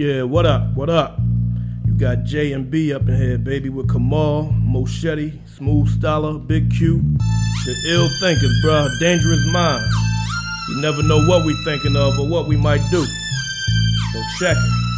Yeah, what up? What up? You got J and B up in here, baby, with Kamal, Moschetti, Smooth Styler, Big Q. The ill thinkers, bruh, dangerous minds. You never know what we thinking of or what we might do. So check it.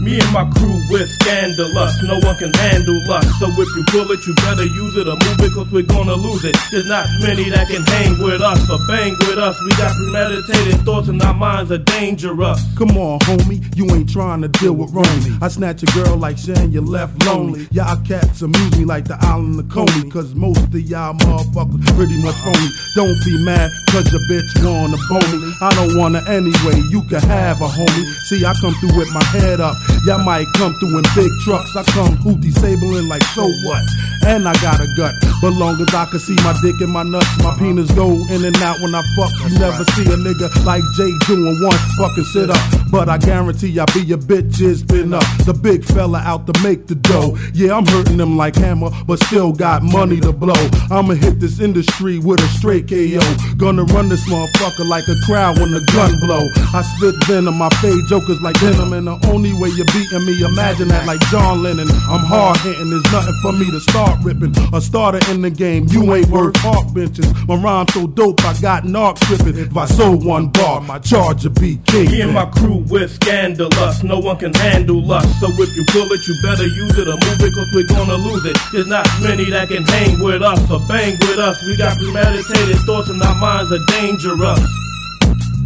Me and my crew, we're scandalous. No one can handle us. So if you pull it, you better use it or move it, cause we're gonna lose it. There's not many that can hang with us or bang with us. We got premeditated thoughts and our minds are dangerous. Come on, homie, you ain't trying to deal with Romy. I snatch a girl like Shan, you left lonely. Y'all cats amuse me like the island of Coney. Cause most of y'all motherfuckers pretty much phony. Don't be mad, cause your bitch wanna bone me. I don't wanna anyway, you can have a homie. See, I come through with my head up. Y'all might come through in big trucks. I come hootie sabling like so what? And I got a gut. But long as I can see my dick and my nuts, my penis go in and out when I fuck. You never see a nigga like Jay doing one fucking sit up. But I guarantee I be a bitch is been up. The big fella out to make the dough. Yeah, I'm hurting them like hammer, but still got money to blow. I'ma hit this industry with a straight KO. Gonna run this motherfucker like a crowd when the gun blow. I spit venom, I fade jokers like venom, and the only way you're beating me, imagine that like John Lennon. I'm hard hitting, there's nothing for me to start ripping. A starter in the game, you ain't worth park benches. My rhyme so dope, I got narc tripping. If I sold one bar, my charge would be king. Me and my crew, we're scandalous. No one can handle us. So if you pull it, you better use it or move it, cause we're gonna lose it. There's not many that can hang with us or bang with us. We got premeditated thoughts and our minds are dangerous.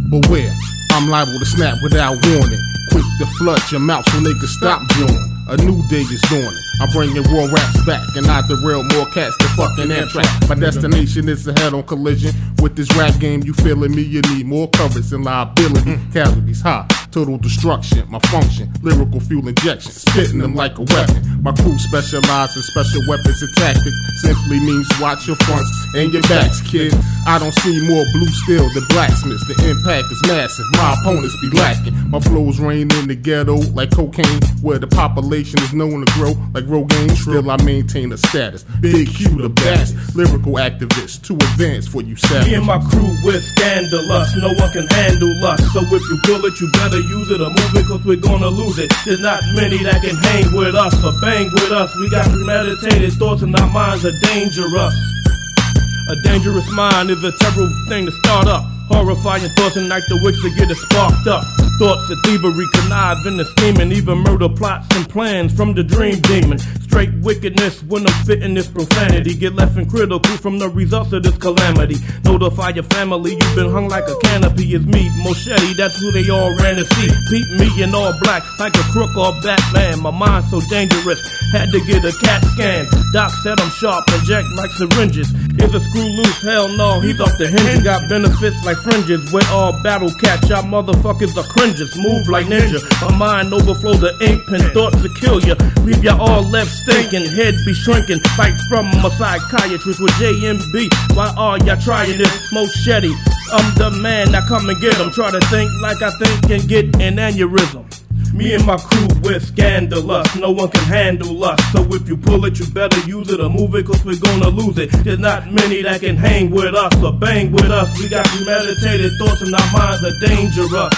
Beware, I'm liable to snap without warning. Quick to flood your mouth so niggas stop jawing. A new day is dawning. I'm bringing raw raps back and the real more cats than fucking Amtrak. My destination is a head-on collision with this rap game. You feeling me? You need more coverage and liability. Casualties high, total destruction. My function, lyrical fuel injection, spitting them like a weapon. My crew specialize in special weapons and tactics. Simply means watch your fronts and your backs, kid. I don't see more blue steel than blacksmiths. The impact is massive. My opponents be lacking. My flows rain in the ghetto like cocaine, where the population is known to grow like Rogaine. Still, I maintain a status. Big Q, the best lyrical activist, too advanced for you savage. Me and my crew, we're scandalous. No one can handle us. So if you pull it, you better use it or move it, cause we're gonna lose it. There's not many that can hang with us or bang with us. We got premeditated thoughts and our minds are dangerous. A dangerous mind is a terrible thing to start up. Horrifying thoughts and like the witch to get it sparked up. Thoughts of thievery, conniving and scheming, even murder plots and plans from the dream demon. Straight wickedness when I'm spitting this profanity. Get left in critical from the results of this calamity. Notify your family you've been hung like a canopy. It's me, Moschetti, that's who they all ran to see. Peep me in all black, like a crook or Batman. My mind so dangerous, had to get a CAT scan. Doc said I'm sharp, inject like syringes. Is a screw loose? Hell no, he's off the hinge. Got benefits like fringes. We're all battle cats. Y'all motherfuckers are cringes. Move like ninja. My mind overflow the ink pen. Thoughts to kill ya. Leave ya all left stinking. Head be shrinking. Fight from a psychiatrist with JMB. Why are y'all trying this? Moschetti. I'm the man. Now come and get 'em. Try to think like I think and get an aneurysm. Me and my crew, we're scandalous. No one can handle us. So if you pull it, you better use it or move it, cause we're gonna lose it. There's not many that can hang with us or bang with us. We got premeditated thoughts and our minds are dangerous.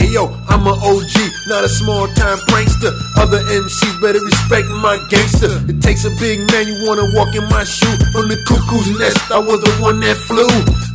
Hey yo, I'm an OG, not a small time prankster. Other MCs better respect my gangster. It takes a big man, you wanna walk in my shoe. From the cuckoo's nest, I was the one that flew.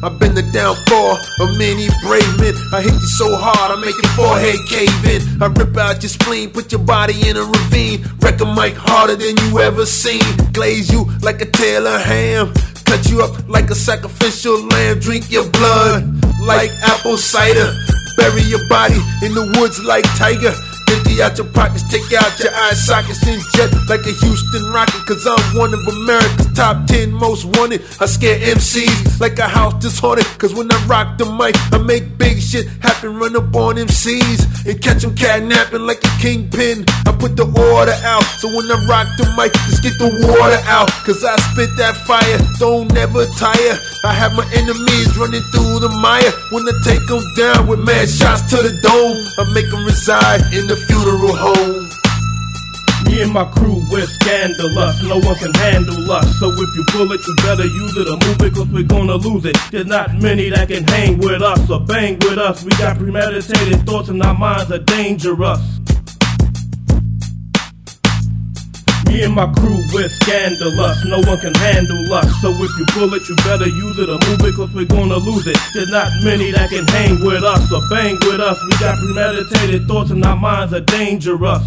I've been the downfall of many brave men. I hit you so hard, I make your forehead cave in. I rip out your spleen, put your body in a ravine. Wreck a mic harder than you ever seen. Glaze you like a Taylor ham. Cut you up like a sacrificial lamb. Drink your blood like apple cider. Bury your body in the woods like Tiger. Empty out your pockets, take out your eye sockets, and jet like a Houston rocket. Cause I'm one of America's top 10 most wanted. I scare MCs like a house that's haunted. Cause when I rock the mic, I make big shit happen. Run up on MCs and catch them catnapping like a kingpin. I put the order out. So when I rock the mic, just get the water out. Cause I spit that fire, don't never tire. I have my enemies running through the mire. When I take them down with mad shots to the dome, I make them reside in the funeral home. Me and my crew, we're scandalous. No one can handle us. So if you pull it, you better use it or move it, cause we're gonna lose it. There's not many that can hang with us or bang with us. We got premeditated thoughts and our minds are dangerous. Me and my crew, we're scandalous. No one can handle us. So if you pull it, you better use it or move it, cause we're gonna lose it. There's not many that can hang with us or bang with us. We got premeditated thoughts and our minds are dangerous.